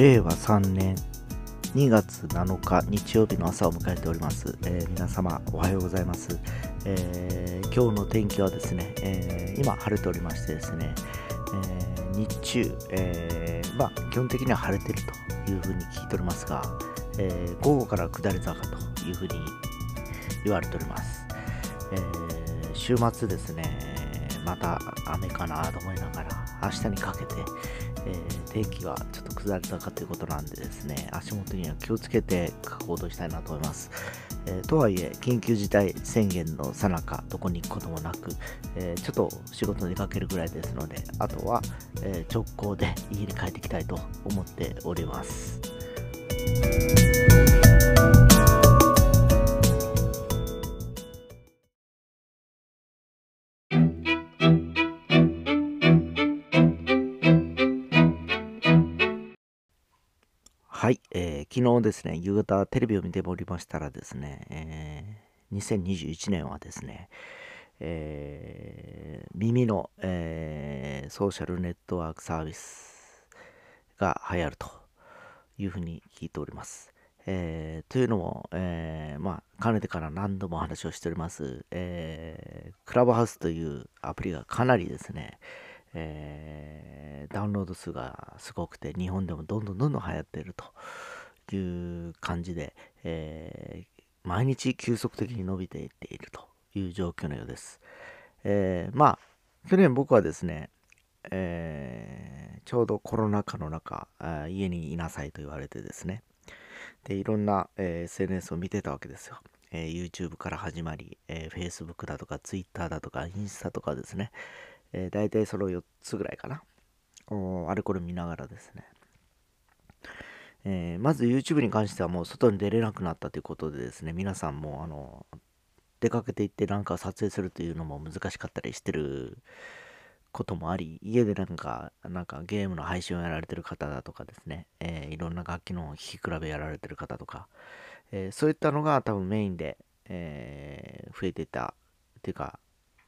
令和3年2月7日日曜日の朝を迎えております、えー皆様おはようございます、えー今日の天気はですね、えー今晴れておりましてですね、え日中、えまあ基本的には晴れてるというふうに聞いておりますが、え午後から下り坂というふうに言われております、え週末ですねまた雨かなと思いながら明日にかけて、えー天気がちょっと崩れたかということなんでですね足元には気をつけて行動したいなと思います、えーとはいえ緊急事態宣言の最中どこに行くこともなく、えーちょっと仕事に出かけるぐらいですのであとは、えー直行で家に帰ってきたいと思っております。昨日ですね、夕方テレビを見ておりましたらですね、えー2021年はですね、えー耳の、えーソーシャルネットワークサービスが流行るというふうに聞いております。えーというのも、えーまあ、かねてから何度も話をしております、えークラブハウスというアプリがかなりですね、えダウンロード数がすごくて日本でもどんどんどんどん流行っているという感じで、えー毎日急速的に伸びていっているという状況のようです。えーまあ去年僕はですね、えーちょうどコロナ禍の中あー家にいなさいと言われてですね。でいろんな、えー SNS を見てたわけですよ、えー YouTube から始まり、えー Facebook だとか Twitter だとかインスタとかですね、えー、大体その4つぐらいかな。おーあれこれ見ながらですね。えーまず YouTube に関してはもう外に出れなくなったということでですね皆さんもあの出かけていってなんか撮影するというのも難しかったりしてることもあり家でなんかなんかゲームの配信をやられてる方だとかですね、えーいろんな楽器の弾き比べやられてる方とか、えーそういったのが多分メインで、え増えてたっていうか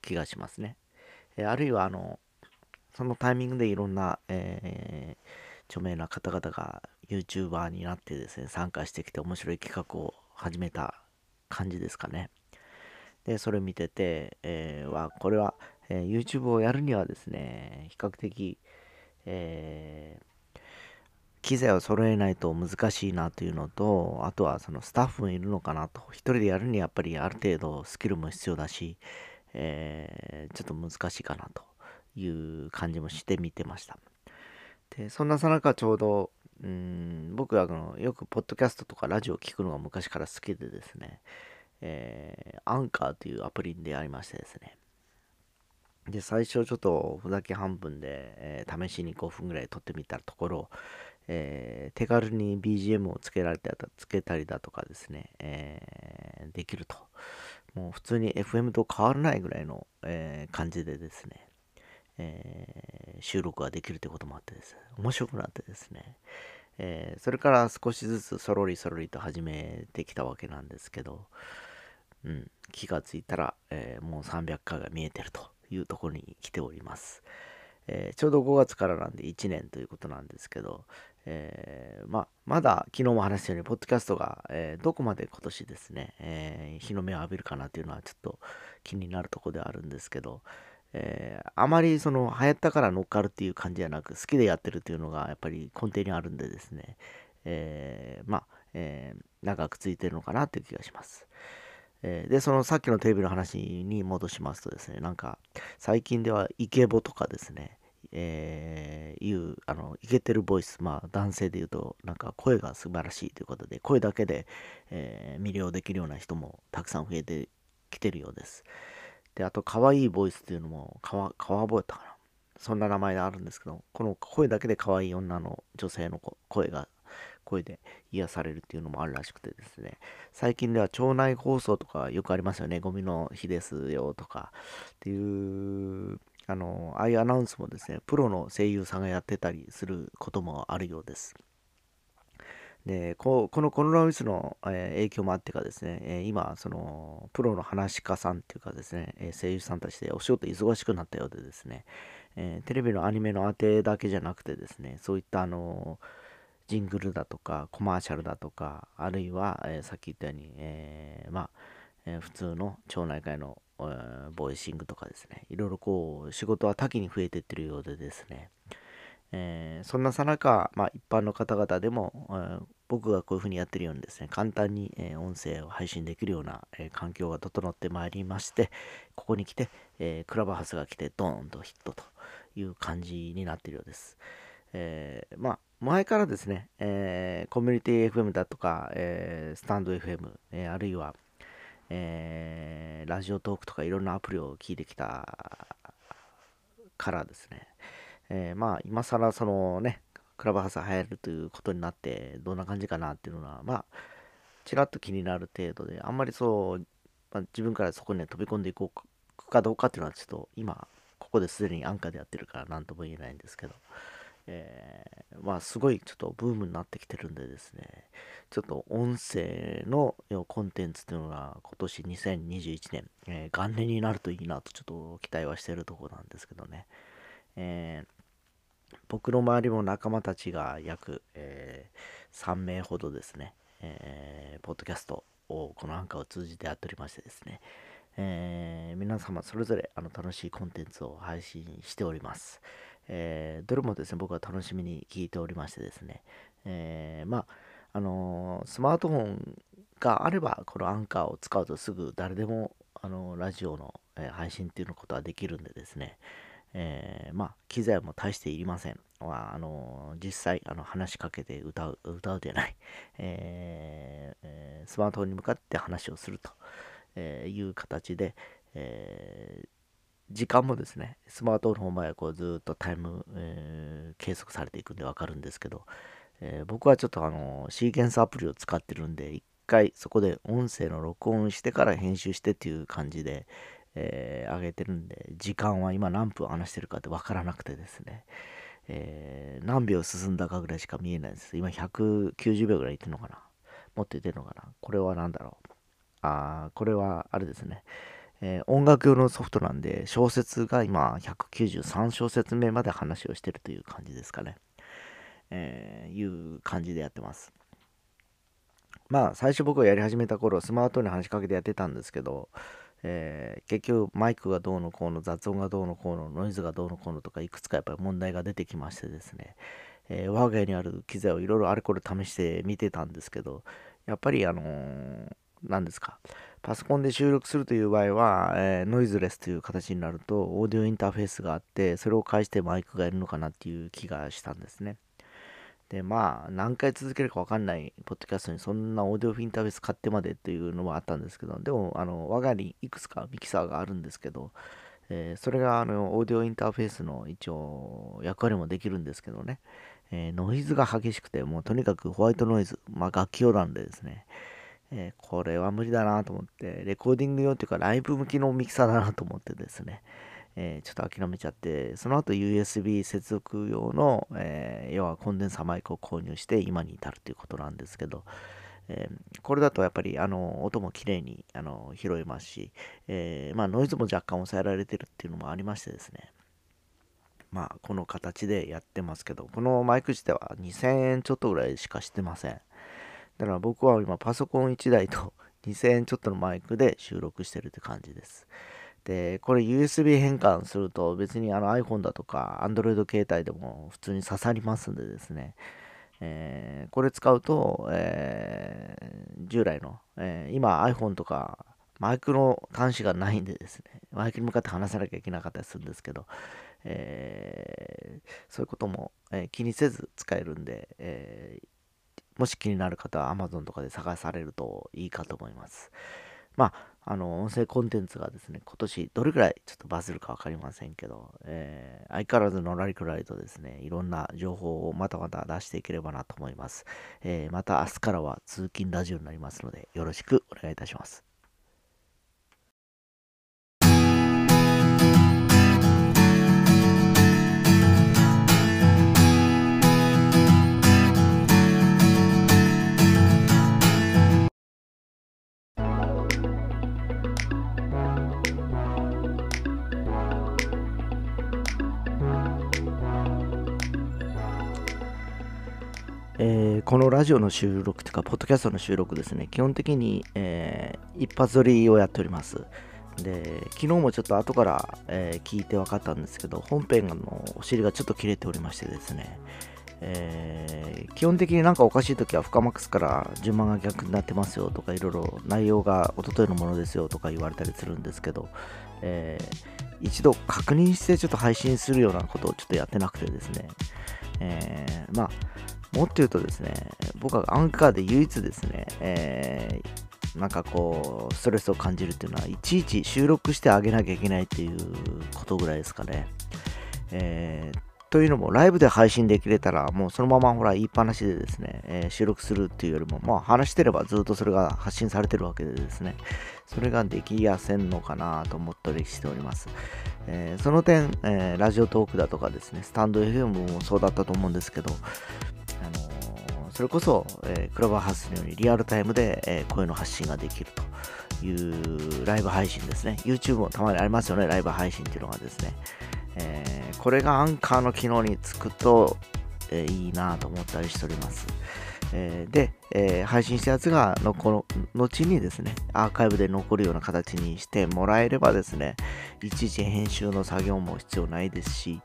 気がしますね、えあるいはあのそのタイミングでいろんな、えー著名な方々が YouTuber になってですね参加してきて面白い企画を始めた感じですかね。でそれ見てて、えーはこれは、えー YouTube をやるにはですね比較的、えー機材を揃えないと難しいなというのとあとはそのスタッフもいるのかなと。一人でやるにはやっぱりある程度スキルも必要だし、えーちょっと難しいかなという感じもして見てました。でそんなさなかちょうどうん僕はあのよくポッドキャストとかラジオを聞くのが昔から好きでですね、えーアンカーというアプリに出会いましてですね。で最初ちょっとふざけ半分で、えー試しに5分ぐらい撮ってみたところ、えー手軽に BGM をつけられたつけたりだとかですね、えーできると。もう普通に FM と変わらないぐらいの、え感じでですね、えー収録ができるということもあってです面白くなってですね、えーそれから少しずつそろりそろりと始めてきたわけなんですけど、うん、気がついたら、えーもう300回が見えてるというところに来ております、えちょうど5月からなんで1年ということなんですけど、えーままだ昨日も話したようにポッドキャストが、えーどこまで今年ですね、えー日の目を浴びるかなというのはちょっと気になるところではあるんですけど、えーあまりその流行ったから乗っかるっていう感じじゃなく好きでやってるっていうのがやっぱり根底にあるんでですね、えーまあ、えー長くついてるのかなという気がします。えーで、そのさっきのテレビの話に戻しますとですね、なんか最近ではイケボとかですね、えーいうあのイケてるボイス、まあ男性で言うとなんか声が素晴らしいということで、声だけで、えー魅了できるような人もたくさん増えてきてるようです。で、あと可愛いボイスっていうのも、かわ、かわぼやったかな。そんな名前があるんですけど、この声だけで可愛い女の女性の声が、声で癒されるっていうのもあるらしくてですね、最近では町内放送とかよくありますよね、ゴミの日ですよとかっていう、あの、ああいうアナウンスもですね、プロの声優さんがやってたりすることもあるようです。でこのコロナウイルスの、影響もあってかですね、今そのプロの話し家さんっていうかですね、声優さんたちでお仕事忙しくなったようでですね、えテレビのアニメの当てだけじゃなくてですねそういったあのジングルだとか、コマーシャルだとか、あるいは、え、さっき言ったように、え、まあ、え、普通の町内会の、え、ボイシングとかですね、いろいろこう、仕事は多岐に増えてってるようでですね、えー、そんなさなか、まあ、一般の方々でも、えー、僕がこういうふうにやってるようにですね、簡単に、えー、音声を配信できるような、え環境が整ってまいりまして、ここに来て、えクラブハウスが来てドーンとヒットという感じになってるようです。えまあ、前からですね、えコミュニティ FM だとか、えスタンド FM、えあるいは、えラジオトークとかいろんなアプリを聞いてきたからですね、えー、まあ今更そのねクラブハウス入るということになってどんな感じかなっていうのはまあちらっと気になる程度であんまりそう、まあ、自分からそこに、飛び込んでいこうかどうかっていうのはちょっと今ここですでに安価でやってるから何とも言えないんですけど、えー、まあすごいちょっとブームになってきてるんでですねちょっと音声のコンテンツっていうのが今年2021年、えー、元年になるといいなとちょっと期待はしてるとこなんですけどね、えー僕の周りも仲間たちが約、えー、3名ほどですね、えー、ポッドキャストをこのアンカーを通じてやっておりましてですね、えー、皆様それぞれあの楽しいコンテンツを配信しております。えー、どれもですね、僕は楽しみに聞いておりましてですね、えー、まあ、あの、スマートフォンがあれば、このアンカーを使うとすぐ誰でも、あのラジオの、え配信っていうのことはできるんでですね、えー、まあ、機材も大していりません。まあ、あの実際あの話しかけて歌う、歌うでない、えー、スマートフォンに向かって話をするという形で、え、時間もですね、スマートフォンの場合はこうずっとタイム、え、計測されていくんでわかるんですけど、え、僕はちょっとあのシーケンスアプリを使ってるんで、一回そこで音声の録音してから編集してっていう感じで、えー、上げてるんで、時間は今何分話してるかってわからなくてですね、えー、何秒進んだかぐらいしか見えないです。今190秒ぐらいいってるのかなもっといってるのかなこれは何だろうあこれはあれですね、えー、音楽用のソフトなんで、小説が今193小節目まで話をしてるという感じですかね。え、いう感じでやってます。まあ、最初僕がやり始めた頃、スマートに話しかけてやってたんですけど、えー、結局マイクがどうのこうの雑音がどうのこうのノイズがどうのこうのとかいくつかやっぱり問題が出てきましてですね、えー、我が家にある機材をいろいろあれこれ試してみてたんですけどやっぱりあのー、何ですかパソコンで収録するという場合は、えー、ノイズレスという形になるとオーディオインターフェースがあってそれを介してマイクがいるのかなっていう気がしたんですね。で、まあ、何回続けるか分かんないポッドキャストにそんなオーディオインターフェース買ってまでっていうのもあったんですけど、でも、あの、我が家にいくつかミキサーがあるんですけど、えー、それがあのオーディオインターフェースの一応役割もできるんですけどね、えー、ノイズが激しくて、もうとにかくホワイトノイズ、まあ楽器用なんでですね、えー、これは無理だなと思って、レコーディング用っていうかライブ向きのミキサーだなと思ってですね、えー、ちょっと諦めちゃって、その後 USB 接続用の、えー、要はコンデンサーマイクを購入して今に至るということなんですけど、えー、これだとやっぱりあの音も綺麗にあの拾えますし、えまあ、ノイズも若干抑えられてるっていうのもありましてですね、まあ、この形でやってますけど、このマイク自体は2000円ちょっとぐらいしかしてません。だから僕は今パソコン1台と2000円ちょっとのマイクで収録してるって感じです。で、これ USB 変換すると別にあの iPhone だとか Android 携帯でも普通に刺さりますんでですね、えー、これ使うと、えー、従来の、えー、今 iPhone とかマイクの端子がないんでですね、マイクに向かって話さなきゃいけなかったりするんですけど、えそういうことも、え気にせず使えるんで、えもし気になる方は Amazon とかで探されるといいかと思います。まあ、あの、音声コンテンツがですね、今年どれくらいちょっとバズるか分かりませんけど、えー、相変わらずのらりくらりとですね、いろんな情報をまたまた出していければなと思います。えー、また明日からは通勤ラジオになりますので、よろしくお願いいたします。このラジオの収録というか、ポッドキャストの収録ですね、基本的に、えー、一発撮りをやっております。で、昨日もちょっと後から、えー、聞いて分かったんですけど、本編のお尻がちょっと切れておりましてですね、えー、基本的になんかおかしい時は深マックスから順番が逆になってますよとかいろいろ内容が一昨日のものですよとか言われたりするんですけど、えー、一度確認してちょっと配信するようなことをちょっとやってなくてですね、えー、まあもっと言うとですね、僕はアンカーで唯一ですね、えー、なんかこう、ストレスを感じるっていうのは、いちいち収録してあげなきゃいけないっていうことぐらいですかね。えー、というのも、ライブで配信できれたら、もうそのままほら、言いっぱなしでですね、えー、収録するっていうよりも、まあ話してればずっとそれが発信されてるわけでですね、それができやせんのかなと思ったりしております。えー、その点、えー、ラジオトークだとかですね、スタンド FM もそうだったと思うんですけど、あのそれこそ、えー、クラブハウスのようにリアルタイムで、えー、声の発信ができるというライブ配信ですね。YouTube もたまにありますよね、ライブ配信っていうのがですね。えー、これがアンカーの機能につくと、えいいなと思ったりしております。えで、え配信したやつがのこの後にですね、アーカイブで残るような形にしてもらえればですね、いちいち編集の作業も必要ないですし、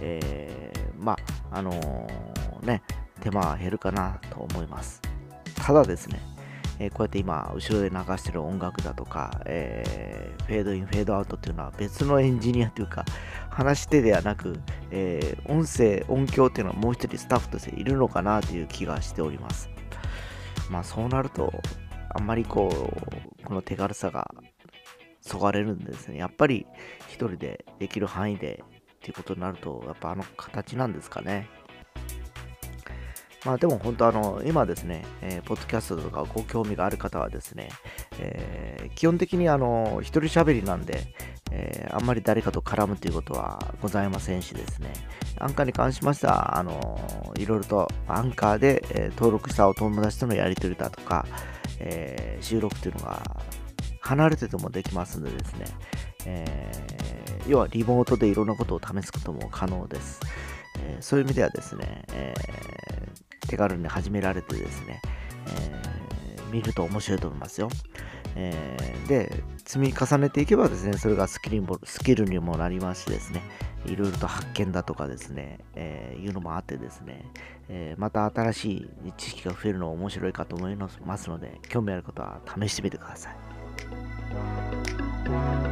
えまあ、あのね、手間は減るかなと思います。ただですね、えー、こうやって今、後ろで流してる音楽だとか、えー、フェードイン、フェードアウトっていうのは別のエンジニアというか、話し手ではなく、えー、音声、音響っていうのはもう一人スタッフとしているのかなという気がしております。まあそうなると、あんまりこう、この手軽さがそがれるんですね。やっぱり一人でできる範囲でっていうことになると、やっぱあの形なんですかね。まあでも本当あの、今ですね、えー、ポッドキャストとかご興味がある方はですね、えー、基本的にあの、一人喋りなんで、えー、あんまり誰かと絡むということはございませんしですね、アンカーに関しましては、あの、いろいろとアンカーで、えー、登録したお友達とのやり取りだとか、えー、収録というのが離れててもできますのでですね、えー、要はリモートでいろんなことを試すことも可能です。えー、そういう意味ではですね、え手軽に始められてですね、えー、見ると面白いと思いますよ。えー、で、積み重ねていけばですね、それがスキルもスキルにもなりますしですね、いろいろと発見だとかですね、えー、いうのもあってですね、えー、また新しい知識が増えるの面白いかと思いますので、興味ある方は試してみてください。